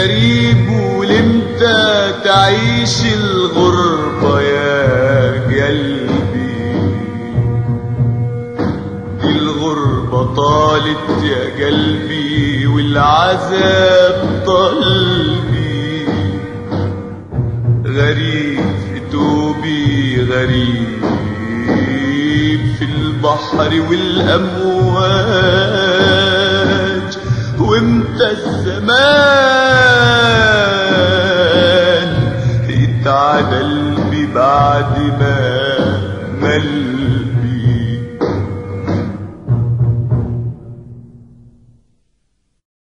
غريب ولمتى تعيش الغربة يا قلبي. دي الغربة طالت يا قلبي والعذاب طلبي. غريب في توبي غريب في البحر والأمواج الزمان. اتعدل بعد ما ملبي.